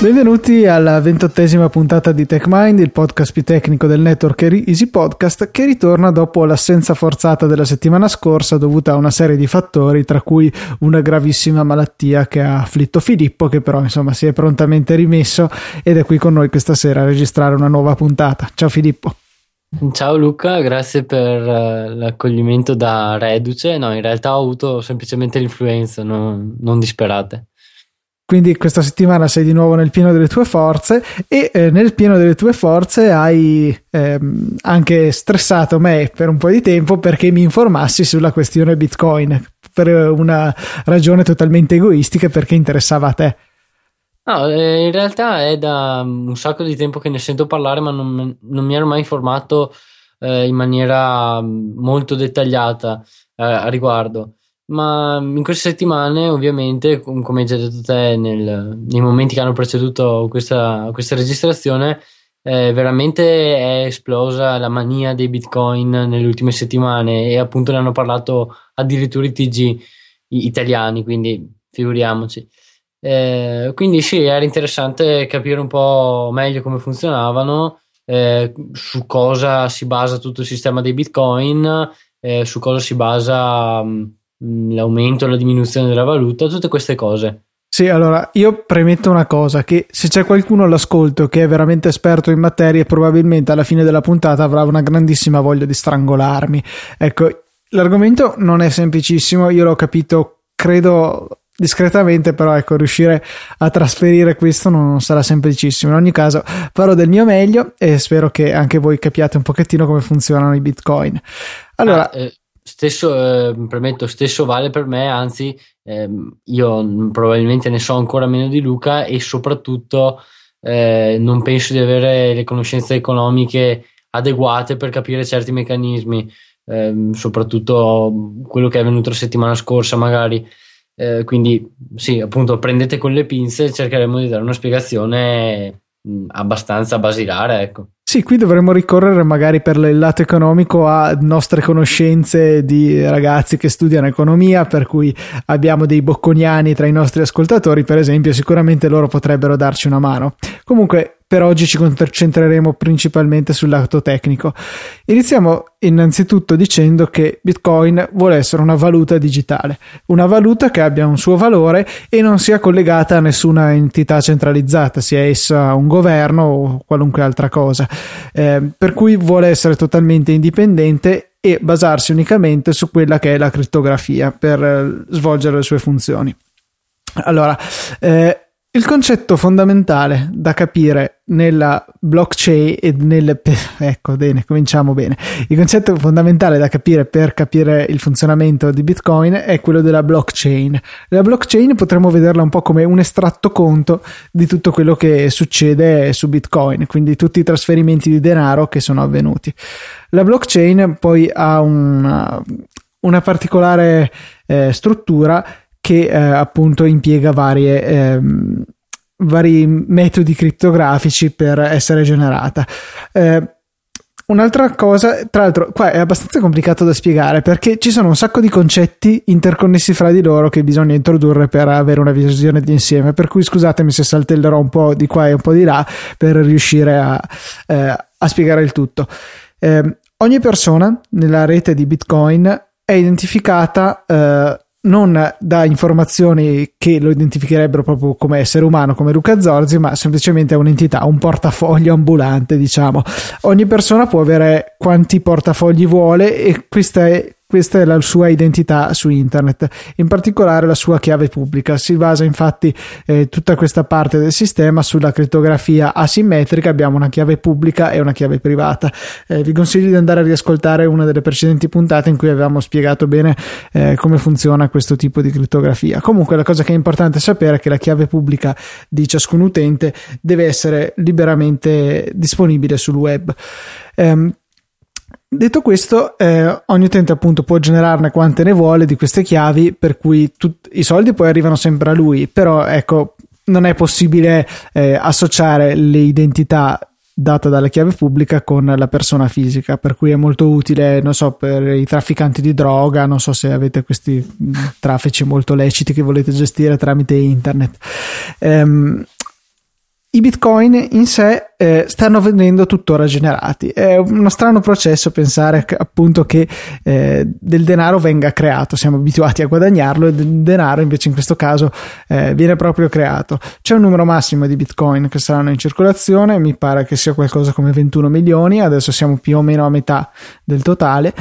Benvenuti alla ventottesima puntata di TechMind, il podcast più tecnico del network Easy Podcast, che ritorna dopo l'assenza forzata della settimana scorsa dovuta a una serie di fattori, tra cui una gravissima malattia che ha afflitto Filippo, che però insomma si è prontamente rimesso ed è qui con noi questa sera a registrare una nuova puntata. Ciao Filippo. Ciao Luca, grazie per uh, l'accoglimento da reduce. No, in realtà ho avuto semplicemente l'influenza, no, non disperate. Quindi questa settimana sei di nuovo nel pieno delle tue forze e eh, nel pieno delle tue forze hai ehm, anche stressato me per un po' di tempo perché mi informassi sulla questione Bitcoin per una ragione totalmente egoistica perché interessava a te. No, eh, in realtà è da un sacco di tempo che ne sento parlare ma non, non mi ero mai informato eh, in maniera molto dettagliata eh, a riguardo ma in queste settimane ovviamente come hai già detto te nel, nei momenti che hanno preceduto questa, questa registrazione eh, veramente è esplosa la mania dei bitcoin nelle ultime settimane e appunto ne hanno parlato addirittura i TG italiani quindi figuriamoci. Eh, quindi sì era interessante capire un po' meglio come funzionavano eh, su cosa si basa tutto il sistema dei bitcoin eh, su cosa si basa mh, Mm, l'aumento, la diminuzione della valuta, tutte queste cose. Sì, allora io premetto una cosa, che se c'è qualcuno all'ascolto che è veramente esperto in materie, probabilmente alla fine della puntata avrà una grandissima voglia di strangolarmi. Ecco, l'argomento non è semplicissimo, io l'ho capito, credo discretamente, però ecco, riuscire a trasferire questo non sarà semplicissimo. In ogni caso, farò del mio meglio e spero che anche voi capiate un pochettino come funzionano i bitcoin. Allora, ah, eh, Stesso, eh, premetto, stesso vale per me, anzi, ehm, io probabilmente ne so ancora meno di Luca e soprattutto eh, non penso di avere le conoscenze economiche adeguate per capire certi meccanismi, ehm, soprattutto quello che è avvenuto la settimana scorsa, magari. Eh, quindi, sì, appunto, prendete con le pinze e cercheremo di dare una spiegazione abbastanza basilare, ecco. Sì, qui dovremmo ricorrere magari per il lato economico a nostre conoscenze di ragazzi che studiano economia, per cui abbiamo dei bocconiani tra i nostri ascoltatori, per esempio, sicuramente loro potrebbero darci una mano. Comunque, per oggi ci concentreremo principalmente sul lato tecnico. Iniziamo innanzitutto dicendo che Bitcoin vuole essere una valuta digitale, una valuta che abbia un suo valore e non sia collegata a nessuna entità centralizzata, sia essa un governo o qualunque altra cosa, eh, per cui vuole essere totalmente indipendente e basarsi unicamente su quella che è la crittografia per eh, svolgere le sue funzioni. Allora, eh, il concetto fondamentale da capire nella blockchain e nel ecco bene cominciamo bene. Il concetto fondamentale da capire per capire il funzionamento di bitcoin è quello della blockchain. La blockchain potremmo vederla un po' come un estratto conto di tutto quello che succede su bitcoin quindi tutti i trasferimenti di denaro che sono avvenuti. La blockchain poi ha una, una particolare eh, struttura che eh, appunto impiega varie, ehm, vari metodi criptografici per essere generata. Eh, Un'altra cosa, tra l'altro, qua è abbastanza complicato da spiegare perché ci sono un sacco di concetti interconnessi fra di loro che bisogna introdurre per avere una visione d'insieme. Per cui scusatemi se saltellerò un po' di qua e un po' di là per riuscire a, eh, a spiegare il tutto. Eh, ogni persona nella rete di Bitcoin è identificata eh, non da informazioni che lo identificherebbero proprio come essere umano, come Luca Zorzi, ma semplicemente un'entità, un portafoglio ambulante, diciamo. Ogni persona può avere quanti portafogli vuole e questa è questa è la sua identità su internet, in particolare la sua chiave pubblica. Si basa infatti eh, tutta questa parte del sistema sulla crittografia asimmetrica, abbiamo una chiave pubblica e una chiave privata. Eh, vi consiglio di andare a riascoltare una delle precedenti puntate in cui avevamo spiegato bene eh, come funziona questo tipo di crittografia. Comunque la cosa che è importante sapere è che la chiave pubblica di ciascun utente deve essere liberamente disponibile sul web. Um, Detto questo, eh, ogni utente appunto può generarne quante ne vuole di queste chiavi, per cui tut- i soldi poi arrivano sempre a lui, però ecco, non è possibile eh, associare le identità date dalla chiave pubblica con la persona fisica, per cui è molto utile, non so, per i trafficanti di droga, non so se avete questi mm, traffici molto leciti che volete gestire tramite internet. Ehm, i bitcoin in sé eh, stanno venendo tuttora generati. È uno strano processo pensare che, appunto che eh, del denaro venga creato. Siamo abituati a guadagnarlo e del denaro invece in questo caso eh, viene proprio creato. C'è un numero massimo di bitcoin che saranno in circolazione, mi pare che sia qualcosa come 21 milioni, adesso siamo più o meno a metà del totale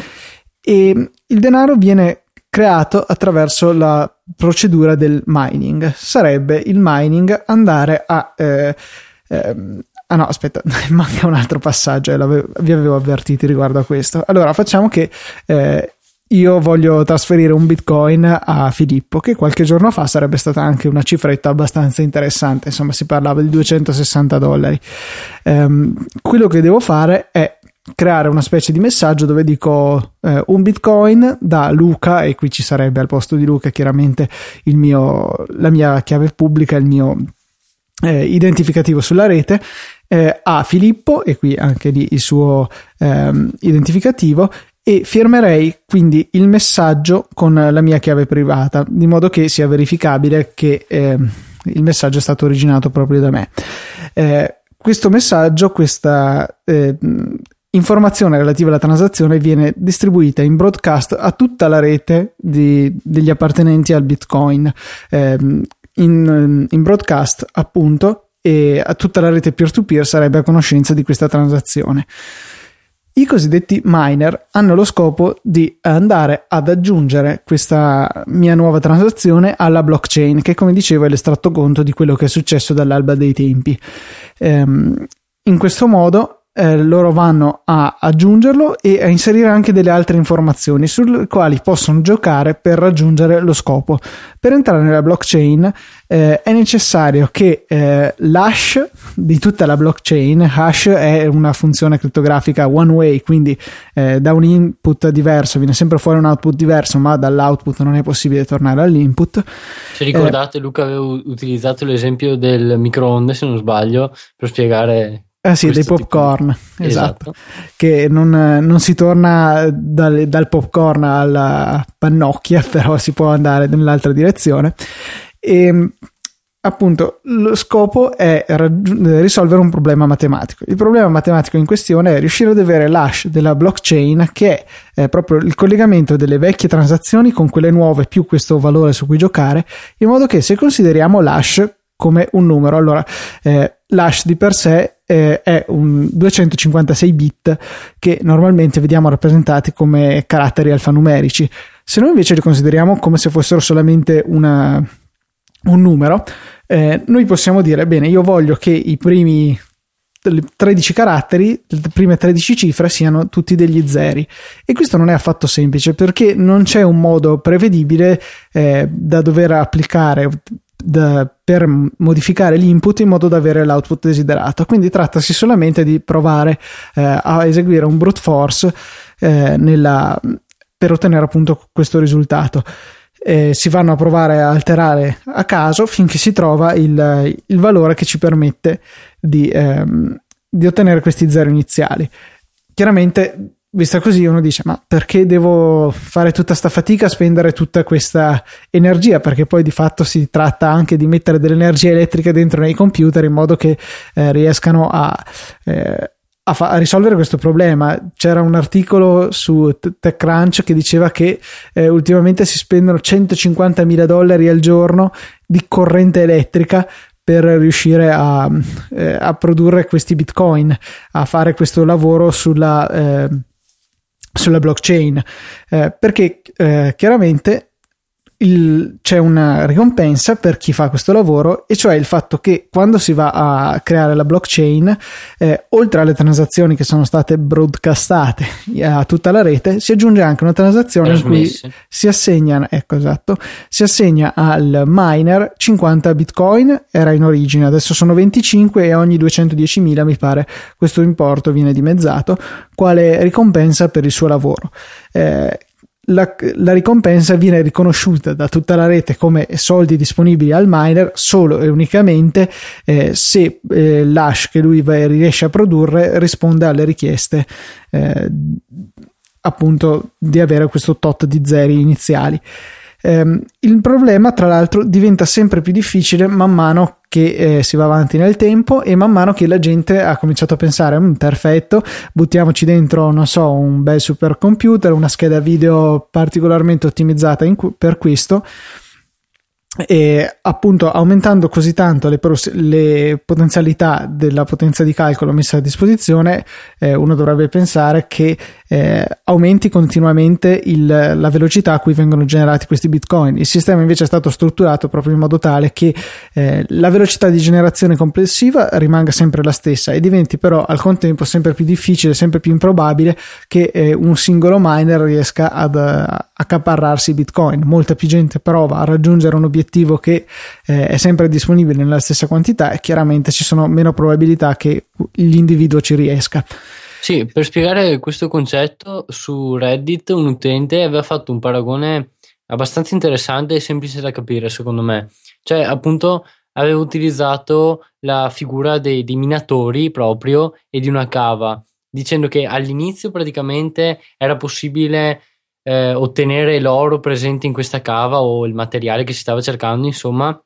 e il denaro viene creato attraverso la procedura del mining. Sarebbe il mining andare a... Eh, eh, ah no, aspetta, manca un altro passaggio, eh, vi avevo avvertiti riguardo a questo. Allora, facciamo che eh, io voglio trasferire un bitcoin a Filippo, che qualche giorno fa sarebbe stata anche una cifretta abbastanza interessante, insomma si parlava di 260 dollari. Um, quello che devo fare è creare una specie di messaggio dove dico eh, un bitcoin da Luca e qui ci sarebbe al posto di Luca chiaramente mio, la mia chiave pubblica, il mio eh, identificativo sulla rete eh, a Filippo e qui anche lì il suo ehm, identificativo e firmerei quindi il messaggio con la mia chiave privata di modo che sia verificabile che ehm, il messaggio è stato originato proprio da me. Eh, questo messaggio, questa eh, informazione relativa alla transazione viene distribuita in broadcast a tutta la rete di, degli appartenenti al Bitcoin. Eh, in, in broadcast, appunto, e a tutta la rete peer-to-peer sarebbe a conoscenza di questa transazione. I cosiddetti miner hanno lo scopo di andare ad aggiungere questa mia nuova transazione alla blockchain, che come dicevo è l'estratto conto di quello che è successo dall'alba dei tempi. Ehm, in questo modo eh, loro vanno a aggiungerlo e a inserire anche delle altre informazioni sulle quali possono giocare per raggiungere lo scopo. Per entrare nella blockchain eh, è necessario che eh, l'hash di tutta la blockchain, hash è una funzione crittografica one way, quindi eh, da un input diverso viene sempre fuori un output diverso, ma dall'output non è possibile tornare all'input. Se ricordate, eh, Luca aveva utilizzato l'esempio del microonde, se non sbaglio, per spiegare eh sì, dei popcorn, esatto. esatto. Che non, non, si torna dal, dal, popcorn alla pannocchia, però si può andare nell'altra direzione. E appunto lo scopo è raggi- risolvere un problema matematico. Il problema matematico in questione è riuscire ad avere l'hash della blockchain, che è proprio il collegamento delle vecchie transazioni con quelle nuove più questo valore su cui giocare, in modo che se consideriamo l'hash come un numero, allora eh, l'hash di per sé eh, è un 256 bit che normalmente vediamo rappresentati come caratteri alfanumerici. Se noi invece li consideriamo come se fossero solamente una, un numero, eh, noi possiamo dire, bene, io voglio che i primi 13 caratteri, le prime 13 cifre siano tutti degli zeri. E questo non è affatto semplice perché non c'è un modo prevedibile eh, da dover applicare da, per modificare l'input in modo da avere l'output desiderato. Quindi trattasi solamente di provare eh, a eseguire un brute force eh, nella, per ottenere appunto questo risultato. Eh, si vanno a provare a alterare a caso finché si trova il, il valore che ci permette di, ehm, di ottenere questi zero iniziali. Chiaramente vista così uno dice ma perché devo fare tutta questa fatica spendere tutta questa energia? Perché poi di fatto si tratta anche di mettere dell'energia elettrica dentro nei computer in modo che eh, riescano a, eh, a, fa- a, risolvere questo problema. C'era un articolo su TechCrunch che diceva che eh, ultimamente si spendono 150 mila dollari al giorno di corrente elettrica per riuscire a, eh, a, produrre questi bitcoin, a fare questo lavoro sulla, eh, sulla blockchain eh, perché eh, chiaramente il, c'è una ricompensa per chi fa questo lavoro e cioè il fatto che quando si va a creare la blockchain eh, oltre alle transazioni che sono state broadcastate a tutta la rete si aggiunge anche una transazione in cui si assegna, ecco esatto, si assegna al miner 50 bitcoin era in origine adesso sono 25 e ogni 210.000 mi pare questo importo viene dimezzato quale ricompensa per il suo lavoro. Eh, la, la, ricompensa viene riconosciuta da tutta la rete come soldi disponibili al miner solo e unicamente eh, se eh, l'hash che lui va, riesce a produrre risponde alle richieste eh, appunto di avere questo tot di zeri iniziali. Eh, il problema, tra l'altro, diventa sempre più difficile man mano che eh, si va avanti nel tempo e man mano che la gente ha cominciato a pensare mm, perfetto buttiamoci dentro non so un bel supercomputer una scheda video particolarmente ottimizzata in, per questo e appunto aumentando così tanto le, le, potenzialità della potenza di calcolo messa a disposizione eh, uno dovrebbe pensare che eh, aumenti continuamente il, la velocità a cui vengono generati questi bitcoin. Il sistema invece è stato strutturato proprio in modo tale che eh, la velocità di generazione complessiva rimanga sempre la stessa e diventi però al contempo sempre più difficile sempre più improbabile che eh, un singolo miner riesca ad accaparrarsi bitcoin molta più gente prova a raggiungere un obiettivo che eh, è sempre disponibile nella stessa quantità e chiaramente ci sono meno probabilità che l'individuo ci riesca. Sì, per spiegare questo concetto su Reddit un utente aveva fatto un paragone abbastanza interessante e semplice da capire secondo me. Cioè appunto aveva utilizzato la figura dei, dei minatori proprio e di una cava dicendo che all'inizio praticamente era possibile eh, ottenere l'oro presente in questa cava o il materiale che si stava cercando, insomma,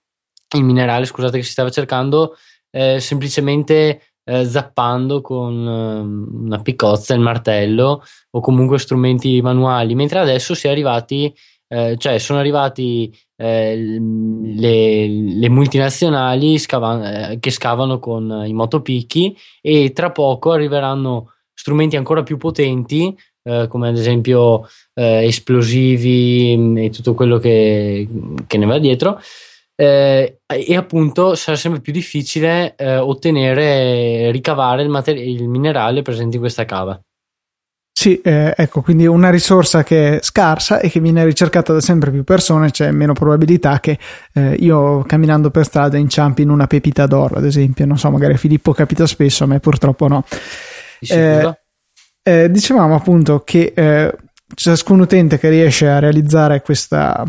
il minerale, scusate, che si stava cercando, eh, semplicemente eh, zappando con ehm, una piccozza, il martello o comunque strumenti manuali, mentre adesso si è arrivati, eh, cioè sono arrivati eh, le, le, multinazionali scava- eh, che scavano con i motopicchi e tra poco arriveranno strumenti ancora più potenti eh, come ad esempio eh, esplosivi mm, e tutto quello che, che ne va dietro. Eh, e appunto sarà sempre più difficile eh, ottenere, ricavare il, mater- il minerale presente in questa cava. Sì, eh, ecco, quindi una risorsa che è scarsa e che viene ricercata da sempre più persone, c'è meno probabilità che eh, io camminando per strada inciampi in una pepita d'oro, ad esempio. Non so, magari Filippo capita spesso, a me purtroppo no. Eh, eh, dicevamo appunto che eh, ciascun utente che riesce a realizzare questa,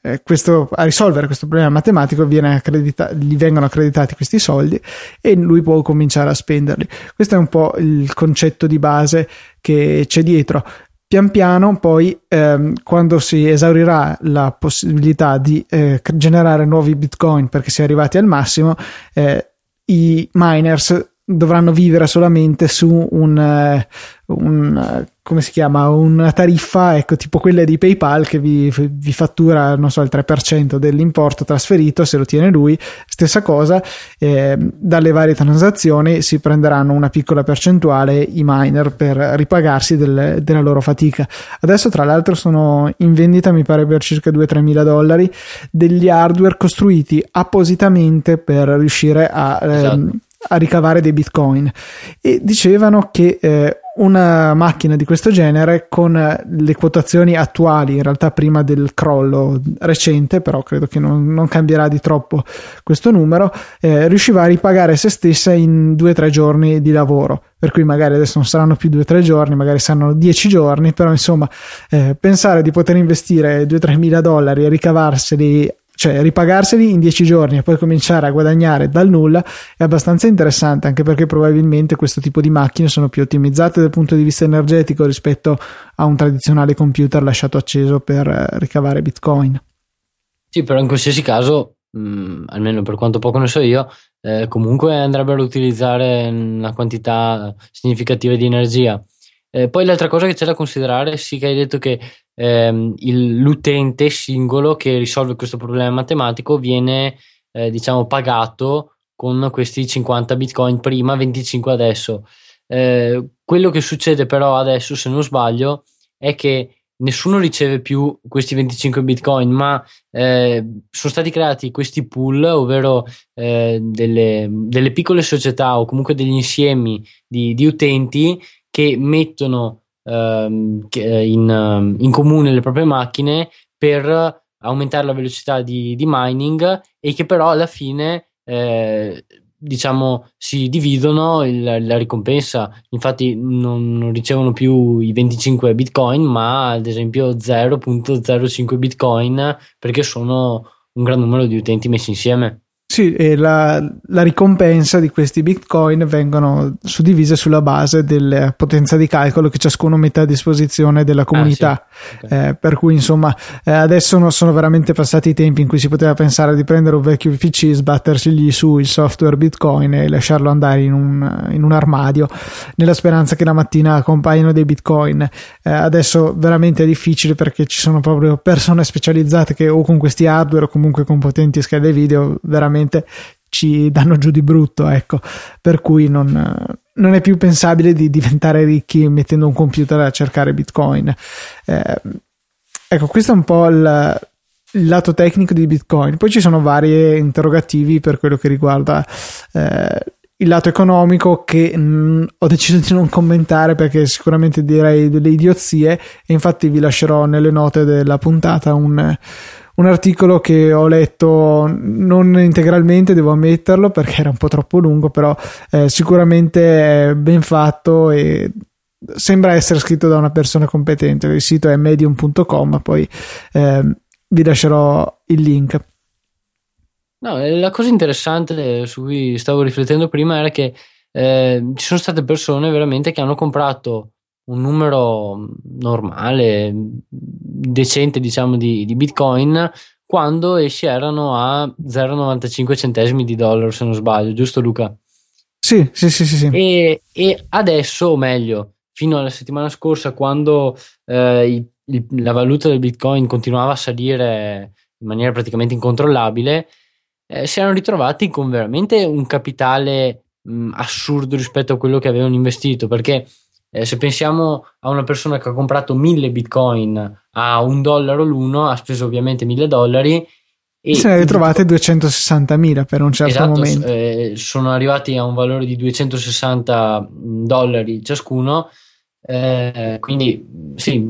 eh, questo, a risolvere questo problema matematico gli vengono accreditati questi soldi e lui può cominciare a spenderli. Questo è un po' il concetto di base che c'è dietro. Pian piano, poi, ehm, quando si esaurirà la possibilità di eh, generare nuovi bitcoin perché si è arrivati al massimo, eh, i miners dovranno vivere solamente su un, eh, un come si chiama una tariffa ecco tipo quella di PayPal che vi, vi, fattura non so il 3% dell'importo trasferito se lo tiene lui stessa cosa eh, dalle varie transazioni si prenderanno una piccola percentuale i miner per ripagarsi del, della loro fatica adesso tra l'altro sono in vendita mi pare per circa 2-3 mila dollari degli hardware costruiti appositamente per riuscire a esatto. ehm, a ricavare dei bitcoin. E dicevano che eh, una macchina di questo genere con le quotazioni attuali in realtà prima del crollo recente però credo che non, non cambierà di troppo questo numero eh, riusciva a ripagare se stessa in due o tre giorni di lavoro. Per cui magari adesso non saranno più due o tre giorni magari saranno dieci giorni però insomma eh, pensare di poter investire 2-3 mila dollari e ricavarseli cioè ripagarseli in 10 giorni e poi cominciare a guadagnare dal nulla è abbastanza interessante anche perché probabilmente questo tipo di macchine sono più ottimizzate dal punto di vista energetico rispetto a un tradizionale computer lasciato acceso per eh, ricavare bitcoin. Sì, però in qualsiasi caso, mh, mm, almeno per quanto poco ne so io, eh, comunque andrebbero a utilizzare una quantità significativa di energia. Eh, poi l'altra cosa che c'è da considerare, sì che hai detto che ehm, il, l'utente singolo che risolve questo problema matematico viene eh, diciamo pagato con questi 50 bitcoin prima, 25 adesso. Eh, quello che succede però adesso, se non sbaglio, è che nessuno riceve più questi 25 bitcoin, ma eh, sono stati creati questi pool, ovvero eh, delle, delle, piccole società o comunque degli insiemi di, di utenti che mettono ehm, in, ehm, in, comune le proprie macchine per aumentare la velocità di, di mining e che però alla fine eh, diciamo si dividono il, la ricompensa. Infatti non, non, ricevono più i 25 bitcoin ma ad esempio 0.05 bitcoin perché sono un gran numero di utenti messi insieme sì, e la, la, ricompensa di questi bitcoin vengono suddivise sulla base della potenza di calcolo che ciascuno mette a disposizione della comunità. Ah, Okay. Eh, per cui insomma eh, adesso no, sono veramente passati i tempi in cui si poteva pensare di prendere un vecchio PC, sbattersigli su il software Bitcoin e lasciarlo andare in un, in un armadio nella speranza che la mattina compaiano dei Bitcoin. Eh, adesso veramente è difficile perché ci sono proprio persone specializzate che o con questi hardware o comunque con potenti schede video veramente ci danno giù di brutto, ecco, per cui non, non è più pensabile di diventare ricchi mettendo un computer a cercare bitcoin. Eh, ecco, questo è un po' il, il, lato tecnico di bitcoin. Poi ci sono vari interrogativi per quello che riguarda eh, il lato economico che mh, mm, ho deciso di non commentare perché sicuramente direi delle idiozie e infatti vi lascerò nelle note della puntata un un articolo che ho letto non integralmente, devo ammetterlo, perché era un po' troppo lungo, però eh, sicuramente è ben fatto e sembra essere scritto da una persona competente. Il sito è medium.com, poi eh, vi lascerò il link. No, la cosa interessante su cui stavo riflettendo prima era che eh, ci sono state persone veramente che hanno comprato un numero normale, decente diciamo di, di Bitcoin quando essi erano a 0,95 centesimi di dollaro se non sbaglio, giusto Luca? Sì, sì, sì, sì. sì. E, e, adesso, o meglio, fino alla settimana scorsa quando eh, il, la valuta del Bitcoin continuava a salire in maniera praticamente incontrollabile, eh, si erano ritrovati con veramente un capitale mh, assurdo rispetto a quello che avevano investito perché eh, se pensiamo a una persona che ha comprato 1000 bitcoin a un dollaro l'uno, ha speso ovviamente 1000 dollari. E se ne ritrovate 260.000 per un certo esatto, momento. Eh, sono arrivati a un valore di 260 dollari ciascuno. Eh, quindi sì,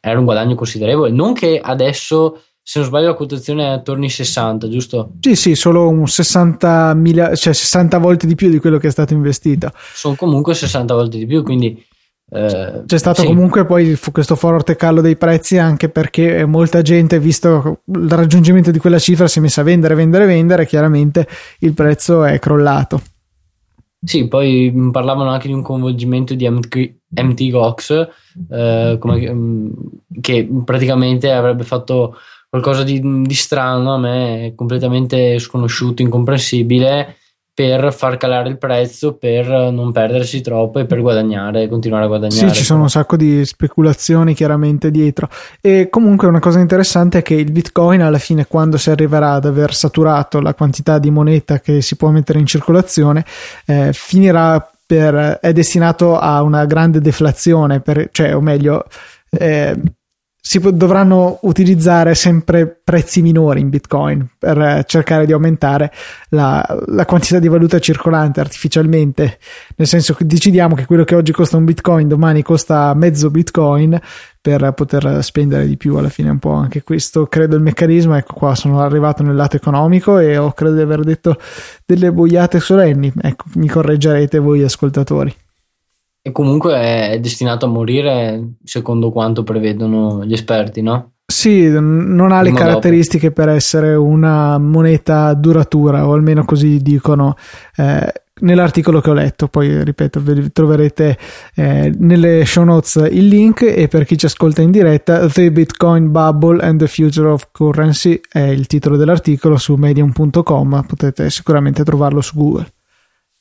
era un guadagno considerevole. Non che adesso se non sbaglio la quotazione è attorno ai 60, giusto? Sì, sì, solo un 60, mila, cioè 60 volte di più di quello che è stato investito. Sono comunque 60 volte di più, quindi eh, C'è stato sì. comunque poi questo forte calo dei prezzi anche perché molta gente, visto il raggiungimento di quella cifra, si è messa a vendere, vendere, vendere. Chiaramente il prezzo è crollato. Sì, poi parlavano anche di un coinvolgimento di MT, MT Gox eh, come, mm, che praticamente avrebbe fatto qualcosa di, di strano a me, completamente sconosciuto, incomprensibile per far calare il prezzo, per non perdersi troppo e per guadagnare, continuare a guadagnare. Sì, ci sono un sacco di speculazioni chiaramente dietro. E comunque una cosa interessante è che il Bitcoin alla fine, quando si arriverà ad aver saturato la quantità di moneta che si può mettere in circolazione, eh, finirà per, è destinato a una grande deflazione, per, cioè, o meglio, eh, si dovranno utilizzare sempre prezzi minori in Bitcoin per cercare di aumentare la, la, quantità di valuta circolante artificialmente. Nel senso che decidiamo che quello che oggi costa un Bitcoin domani costa mezzo Bitcoin per poter spendere di più. Alla fine un po' anche questo, credo, il meccanismo. Ecco qua, sono arrivato nel lato economico e ho credo di aver detto delle boiate solenni. Ecco, mi correggerete voi ascoltatori e comunque è destinato a morire secondo quanto prevedono gli esperti, no? Sì, non ha le caratteristiche dopo. per essere una moneta duratura, o almeno così dicono eh, nell'articolo che ho letto. Poi, ripeto, troverete eh, nelle show notes il link e per chi ci ascolta in diretta, The Bitcoin Bubble and the Future of Currency è il titolo dell'articolo su medium.com, potete sicuramente trovarlo su Google.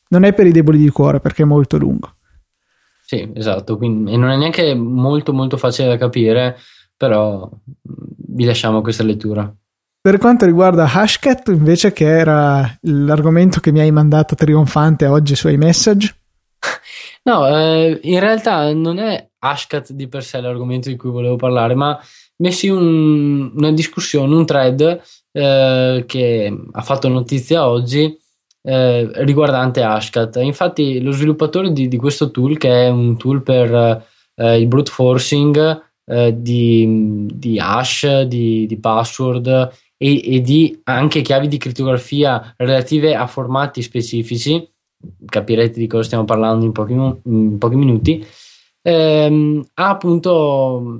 Non è per i deboli di cuore perché è molto lungo. Sì, esatto, quindi, e non è neanche molto molto facile da capire, però vi lasciamo questa lettura. Per quanto riguarda Hashcat, invece, che era l'argomento che mi hai mandato trionfante oggi su iMessage? No, eh, in realtà non è Hashcat di per sé l'argomento di cui volevo parlare, ma messi un, una discussione, un thread eh, che ha fatto notizia oggi eh, riguardante Hashcat. Infatti, lo sviluppatore di, di, questo tool, che è un tool per eh, il brute forcing eh, di, di, hash, di, di password e, e, di anche chiavi di crittografia relative a formati specifici, capirete di cosa stiamo parlando in pochi, in pochi minuti. Ehm, ha appunto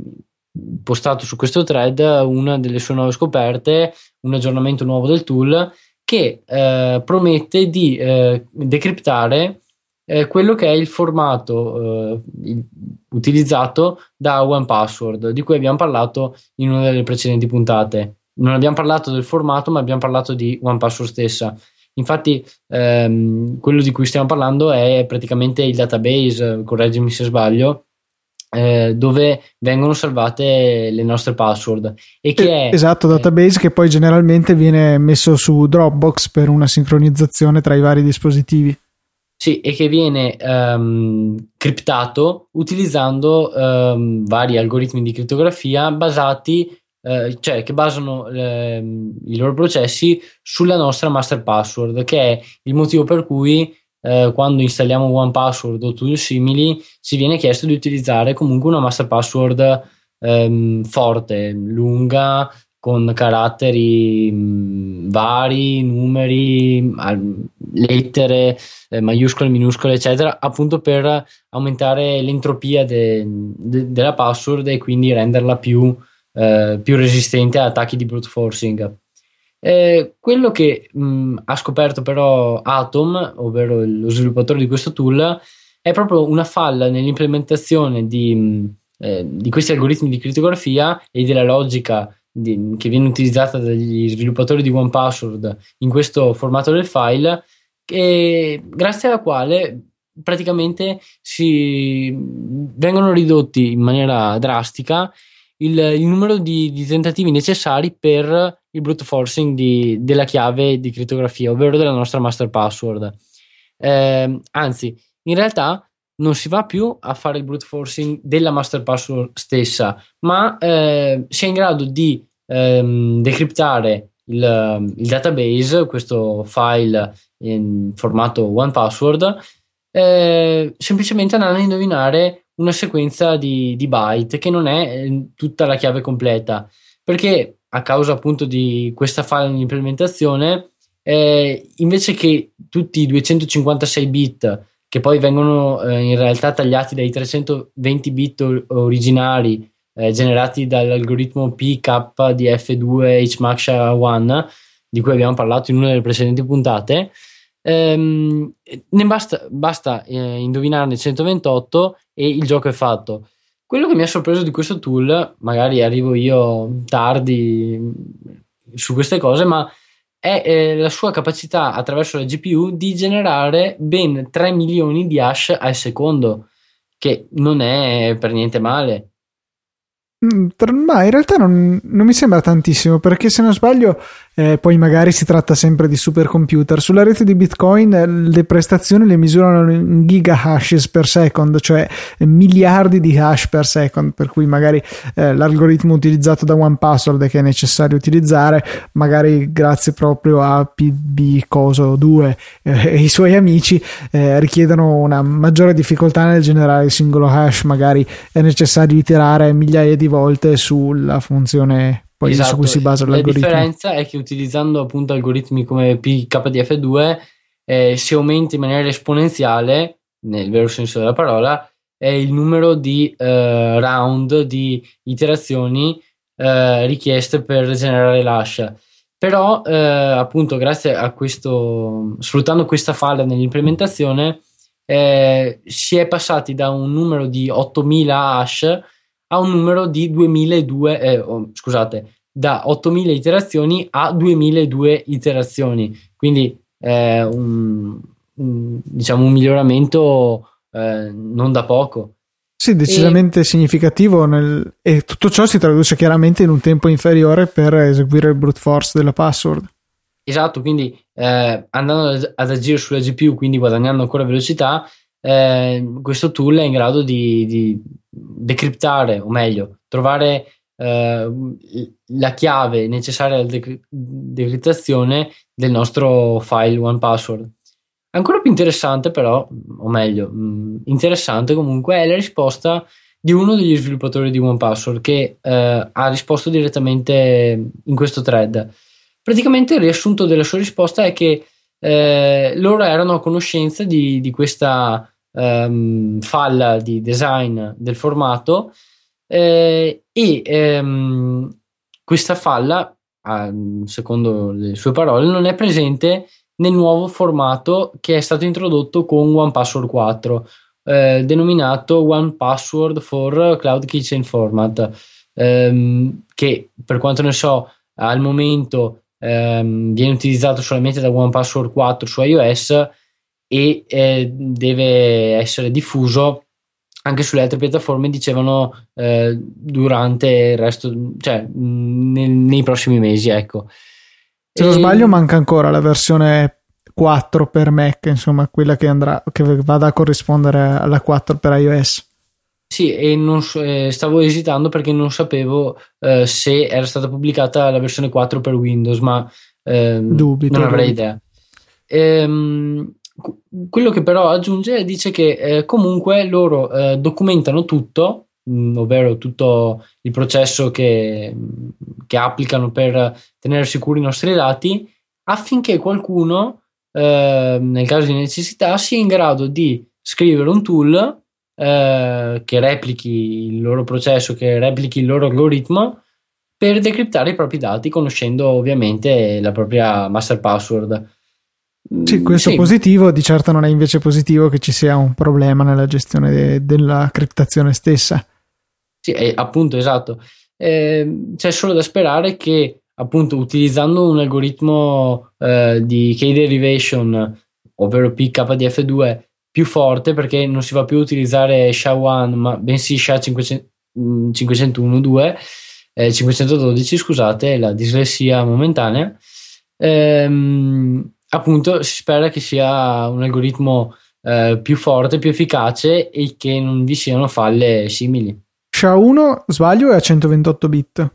postato su questo thread una delle sue nuove scoperte, un aggiornamento nuovo del tool che eh, promette di eh, decriptare eh, quello che è il formato eh, utilizzato da OnePassword, di cui abbiamo parlato in una delle precedenti puntate. Non abbiamo parlato del formato, ma abbiamo parlato di OnePassword stessa. Infatti, ehm, quello di cui stiamo parlando è praticamente il database, correggimi se sbaglio, eh, dove vengono salvate le nostre password. E che è, esatto database eh, che poi generalmente viene messo su Dropbox per una sincronizzazione tra i vari dispositivi. Sì, e che viene um, criptato utilizzando um, vari algoritmi di crittografia basati, uh, cioè che basano uh, i loro processi sulla nostra master password, che è il motivo per cui uh, quando installiamo One Password o tool simili ci viene chiesto di utilizzare comunque una master password um, forte, lunga, con caratteri mh, vari, numeri, lettere, eh, maiuscole, minuscole, eccetera, appunto per aumentare l'entropia de, de, della password e quindi renderla più, eh, più resistente a attacchi di brute forcing. Eh, quello che mh, ha scoperto però Atom, ovvero lo sviluppatore di questo tool, è proprio una falla nell'implementazione di, mh, eh, di questi algoritmi di crittografia e della logica di, che viene utilizzata dagli sviluppatori di OnePassword in questo formato del file, e grazie alla quale praticamente si vengono ridotti in maniera drastica il, il numero di, di, tentativi necessari per il brute forcing di, della chiave di crittografia, ovvero della nostra master password. Eh, anzi, in realtà non si va più a fare il brute forcing della master password stessa, ma eh, si è in grado di ehm, decriptare il, il, database, questo file in formato one password, eh, semplicemente andando a indovinare una sequenza di, di byte che non è eh, tutta la chiave completa, perché a causa appunto di questa file di implementazione, eh, invece che tutti i 256 bit che poi vengono eh, in realtà tagliati dai 320 bit originari eh, generati dall'algoritmo PK di F2 HMAX 1 di cui abbiamo parlato in una delle precedenti puntate ehm, ne basta, basta eh, indovinarne 128 e il gioco è fatto quello che mi ha sorpreso di questo tool magari arrivo io tardi su queste cose ma è eh, la sua capacità attraverso la GPU di generare ben 3 milioni di hash al secondo, che non è per niente male. Mm, ma in realtà non, non, mi sembra tantissimo perché se non sbaglio eh, poi magari si tratta sempre di supercomputer. Sulla rete di bitcoin eh, le prestazioni le misurano in giga hashes per second cioè miliardi di hash per second per cui magari eh, l'algoritmo utilizzato da OnePassword che è necessario utilizzare magari grazie proprio a PB Coso 2 eh, e i suoi amici eh, richiedono una maggiore difficoltà nel generare il singolo hash. Magari è necessario iterare migliaia di volte sulla funzione poi esatto. su cui si basa l'algoritmo. La differenza è che utilizzando appunto algoritmi come PKDF2 eh, si aumenta in maniera esponenziale, nel vero senso della parola, eh, il numero di eh, round, di iterazioni eh, richieste per generare l'hash. Però eh, appunto grazie a questo, sfruttando questa falla nell'implementazione, eh, si è passati da un numero di 8000 hash a un numero di 2002, eh, oh, scusate, da 8000 iterazioni a 2002 iterazioni. Quindi eh, un, un, diciamo un miglioramento eh, non da poco. Sì, decisamente e... significativo nel... e tutto ciò si traduce chiaramente in un tempo inferiore per eseguire il brute force della password. Esatto, quindi eh, andando ad agire sulla GPU, quindi guadagnando ancora velocità, eh, questo tool è in grado di, di decriptare, o meglio, trovare eh, la chiave necessaria alla dec- decriptazione del nostro file OnePassword. Ancora più interessante, però, o meglio, mh, mm, interessante comunque, è la risposta di uno degli sviluppatori di OnePassword che eh, ha risposto direttamente in questo thread. Praticamente il riassunto della sua risposta è che eh, loro erano a conoscenza di, di questa um, falla di design del formato eh, e ehm, questa falla, secondo le sue parole, non è presente nel nuovo formato che è stato introdotto con One Password 4, eh, denominato One Password for Cloud Kitchen Format, ehm, che per quanto ne so al momento ehm, viene utilizzato solamente da One Password 4 su iOS e eh, deve essere diffuso anche sulle altre piattaforme dicevano eh, durante il resto cioè nel, nei prossimi mesi ecco. Se non sbaglio manca ancora la versione 4 per Mac insomma quella che andrà che vada a corrispondere alla 4 per iOS sì, e non, eh, stavo esitando perché non sapevo eh, se era stata pubblicata la versione 4 per Windows, ma ehm, dubito, non avrei dubito. idea. Ehm, quello che però aggiunge dice che eh, comunque loro eh, documentano tutto, mh, mm, ovvero tutto il processo che, che, applicano per tenere sicuri i nostri dati, affinché qualcuno, eh, nel caso di necessità, sia in grado di scrivere un tool eh, che replichi il loro processo, che replichi il loro algoritmo per decriptare i propri dati, conoscendo ovviamente la propria master password. Sì, questo sì. positivo, di certo non è invece positivo che ci sia un problema nella gestione de- della criptazione stessa. Sì, è, appunto, esatto. Eh, c'è solo da sperare che, appunto, utilizzando un algoritmo eh, di K-derivation, ovvero PKDF2, più forte perché non si va più a utilizzare SHA-1 ma bensì SHA-501.2 eh, 512 scusate la dislessia momentanea. Ehm, appunto si spera che sia un algoritmo eh, più forte, più efficace e che non vi siano falle simili. SHA-1 sbaglio è a 128 bit.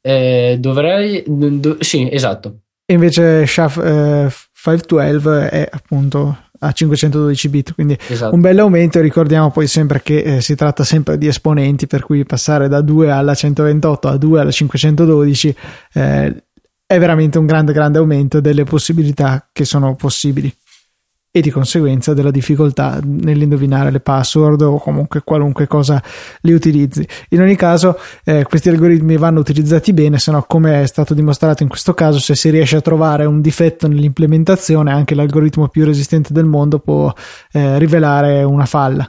Eh, dovrei do, sì esatto. E invece SHA-512 eh, è appunto a 512 bit, quindi esatto. un bel aumento. Ricordiamo poi sempre che eh, si tratta sempre di esponenti, per cui passare da 2 alla 128 a 2 alla 512 eh, è veramente un grande, grande aumento delle possibilità che sono possibili e di conseguenza della difficoltà nell'indovinare le password o comunque qualunque cosa li utilizzi. In ogni caso, eh, questi algoritmi vanno utilizzati bene, se no, come è stato dimostrato in questo caso, se si riesce a trovare un difetto nell'implementazione, anche l'algoritmo più resistente del mondo può eh, rivelare una falla.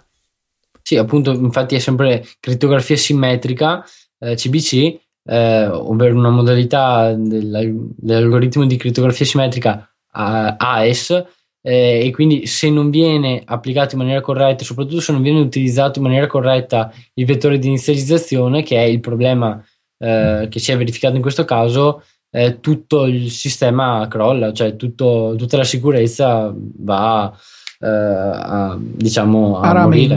Sì, appunto, infatti è sempre crittografia simmetrica, eh, CBC, eh, ovvero una modalità dell'algoritmo di crittografia simmetrica AES eh, e quindi se non viene applicato in maniera corretta, soprattutto se non viene utilizzato in maniera corretta il vettore di inizializzazione, che è il problema eh, che si è verificato in questo caso, eh, tutto il sistema crolla, cioè tutto, tutta la sicurezza va eh, a, diciamo, a, a morire.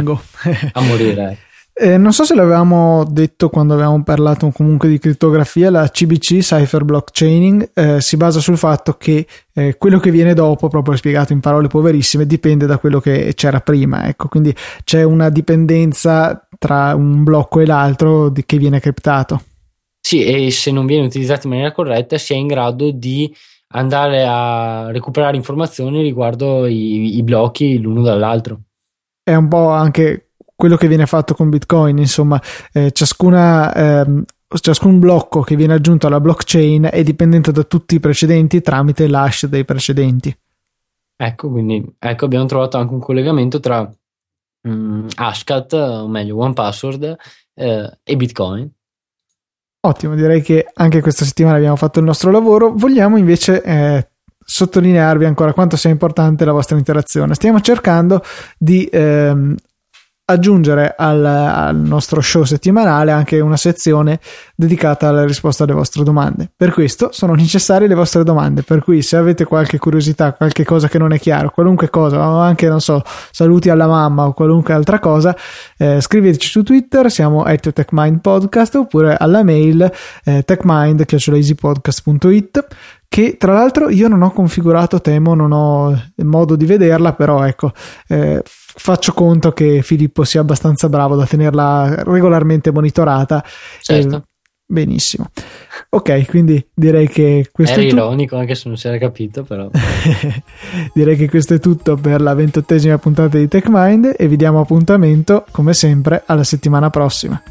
a morire. Eh, non so se l'avevamo detto quando avevamo parlato comunque di crittografia, la CBC, Cipher Blockchaining, eh, si basa sul fatto che eh, quello che viene dopo, proprio spiegato in parole poverissime, dipende da quello che c'era prima. Ecco, quindi c'è una dipendenza tra un blocco e l'altro di, che viene criptato. Sì, e se non viene utilizzato in maniera corretta si è in grado di andare a recuperare informazioni riguardo i, i blocchi l'uno dall'altro. È un po' anche quello che viene fatto con Bitcoin, insomma, eh, ciascuna, ehm, ciascun blocco che viene aggiunto alla blockchain è dipendente da tutti i precedenti tramite l'hash dei precedenti. Ecco, quindi ecco, abbiamo trovato anche un collegamento tra um, Hashcat, o meglio OnePassword, eh, e Bitcoin. Ottimo, direi che anche questa settimana abbiamo fatto il nostro lavoro. Vogliamo invece eh, sottolinearvi ancora quanto sia importante la vostra interazione. Stiamo cercando di ehm, aggiungere al, al, nostro show settimanale anche una sezione dedicata alla risposta alle vostre domande. Per questo sono necessarie le vostre domande, per cui se avete qualche curiosità, qualche cosa che non è chiaro, qualunque cosa, anche non so, saluti alla mamma o qualunque altra cosa, eh, scriveteci su Twitter, siamo at TechMindPodcast oppure alla mail eh, techmind.easypodcast.it che tra l'altro io non ho configurato Temo, non ho modo di vederla, però ecco, eh, faccio conto che Filippo sia abbastanza bravo da tenerla regolarmente monitorata. Certo. Eh, benissimo. Ok, quindi direi che questo Era è ironico anche se non si era capito, però. direi che questo è tutto per la ventottesima puntata di TechMind e vi diamo appuntamento, come sempre, alla settimana prossima.